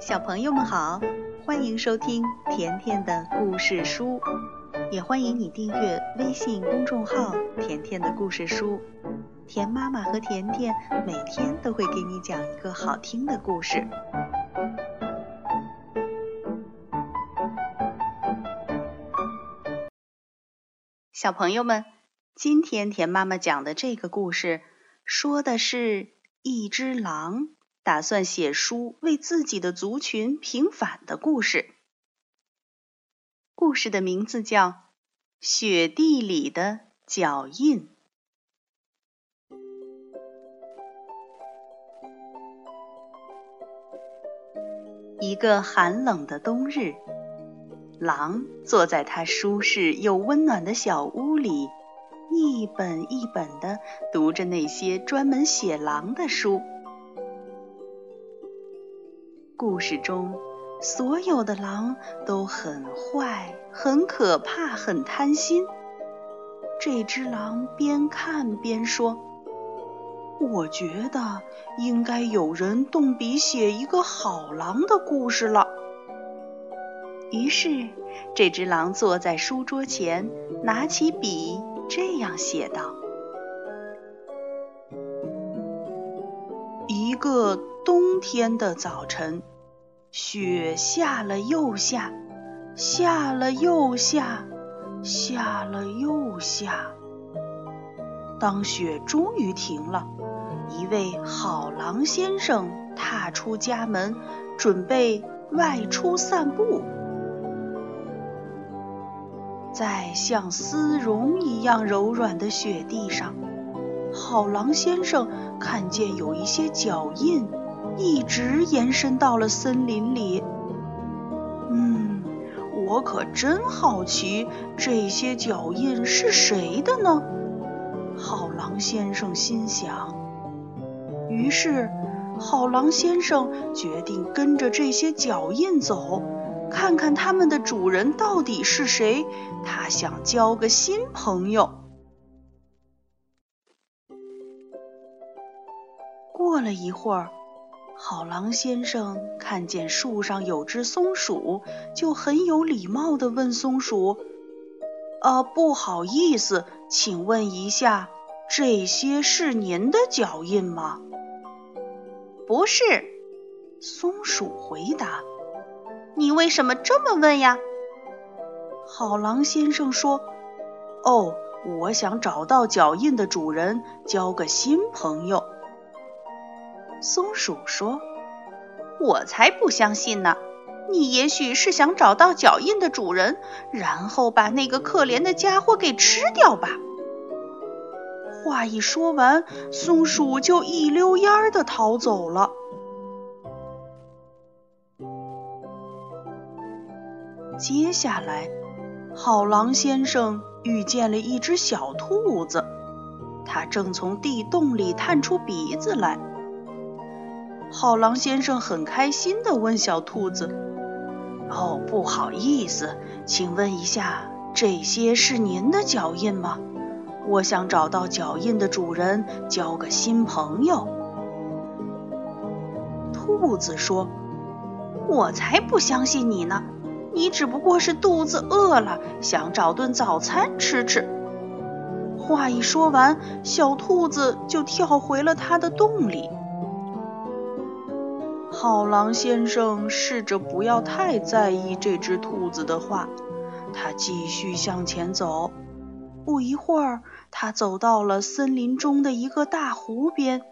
小朋友们好，欢迎收听甜甜的故事书，也欢迎你订阅微信公众号“甜甜的故事书”。甜妈妈和甜甜每天都会给你讲一个好听的故事。小朋友们，今天甜妈妈讲的这个故事，说的是一只狼。打算写书为自己的族群平反的故事。故事的名字叫《雪地里的脚印》。一个寒冷的冬日，狼坐在他舒适又温暖的小屋里，一本一本的读着那些专门写狼的书。故事中，所有的狼都很坏、很可怕、很贪心。这只狼边看边说：“我觉得应该有人动笔写一个好狼的故事了。”于是，这只狼坐在书桌前，拿起笔，这样写道：“一个冬天的早晨。”雪下了又下，下了又下，下了又下。当雪终于停了，一位好狼先生踏出家门，准备外出散步。在像丝绒一样柔软的雪地上，好狼先生看见有一些脚印。一直延伸到了森林里。嗯，我可真好奇，这些脚印是谁的呢？好狼先生心想。于是，好狼先生决定跟着这些脚印走，看看他们的主人到底是谁。他想交个新朋友。过了一会儿。好狼先生看见树上有只松鼠，就很有礼貌地问松鼠：“呃，不好意思，请问一下，这些是您的脚印吗？”“不是。”松鼠回答。“你为什么这么问呀？”好狼先生说：“哦，我想找到脚印的主人，交个新朋友。”松鼠说：“我才不相信呢！你也许是想找到脚印的主人，然后把那个可怜的家伙给吃掉吧。”话一说完，松鼠就一溜烟儿的逃走了。接下来，好狼先生遇见了一只小兔子，它正从地洞里探出鼻子来。好狼先生很开心地问小兔子：“哦，不好意思，请问一下，这些是您的脚印吗？我想找到脚印的主人，交个新朋友。”兔子说：“我才不相信你呢！你只不过是肚子饿了，想找顿早餐吃吃。”话一说完，小兔子就跳回了它的洞里。好狼先生试着不要太在意这只兔子的话，他继续向前走。不一会儿，他走到了森林中的一个大湖边。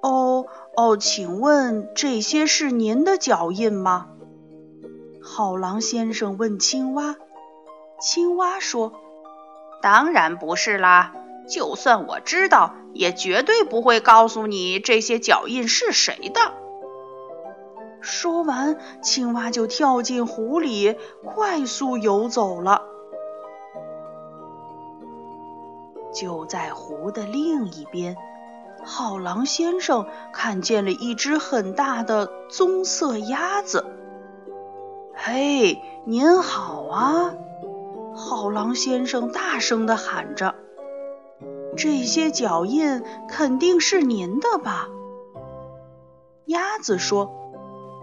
哦哦，请问这些是您的脚印吗？好狼先生问青蛙。青蛙说：“当然不是啦。”就算我知道，也绝对不会告诉你这些脚印是谁的。说完，青蛙就跳进湖里，快速游走了。就在湖的另一边，好狼先生看见了一只很大的棕色鸭子。“嘿，您好啊！”好狼先生大声地喊着。这些脚印肯定是您的吧？鸭子说：“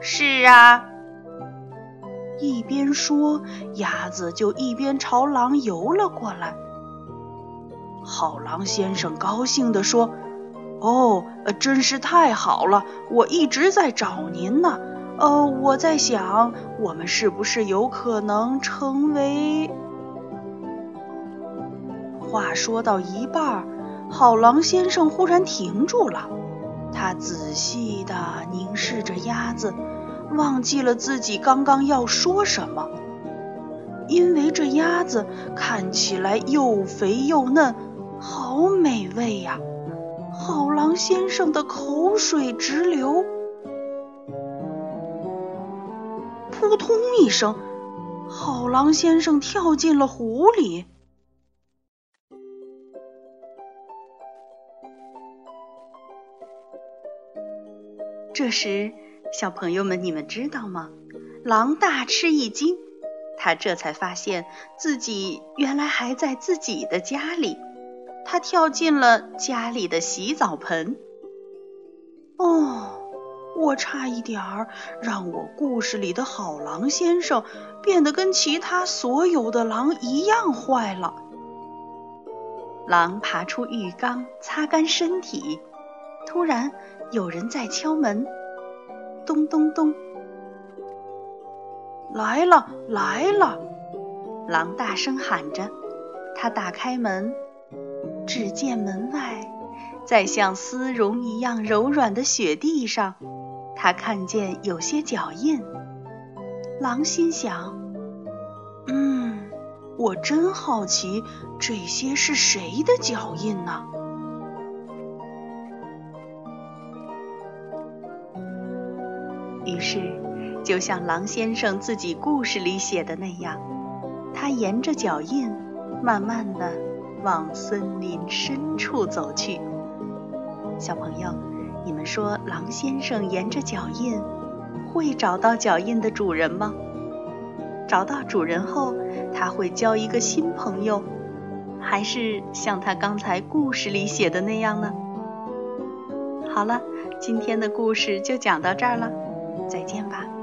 是啊。一边说，鸭子就一边朝狼游了过来。好狼先生高兴地说：“哦，真是太好了！我一直在找您呢。呃，我在想，我们是不是有可能成为……”话说到一半，好狼先生忽然停住了，他仔细地凝视着鸭子。忘记了自己刚刚要说什么，因为这鸭子看起来又肥又嫩，好美味呀！好狼先生的口水直流。扑通一声，好狼先生跳进了湖里。这时。小朋友们，你们知道吗？狼大吃一惊，他这才发现自己原来还在自己的家里。他跳进了家里的洗澡盆。哦，我差一点儿让我故事里的好狼先生变得跟其他所有的狼一样坏了。狼爬出浴缸，擦干身体。突然，有人在敲门。咚咚咚！来了来了！狼大声喊着。他打开门，只见门外，在像丝绒一样柔软的雪地上，他看见有些脚印。狼心想：“嗯，我真好奇，这些是谁的脚印呢？”于是，就像狼先生自己故事里写的那样，他沿着脚印，慢慢的往森林深处走去。小朋友，你们说狼先生沿着脚印，会找到脚印的主人吗？找到主人后，他会交一个新朋友，还是像他刚才故事里写的那样呢？好了，今天的故事就讲到这儿了。再见吧。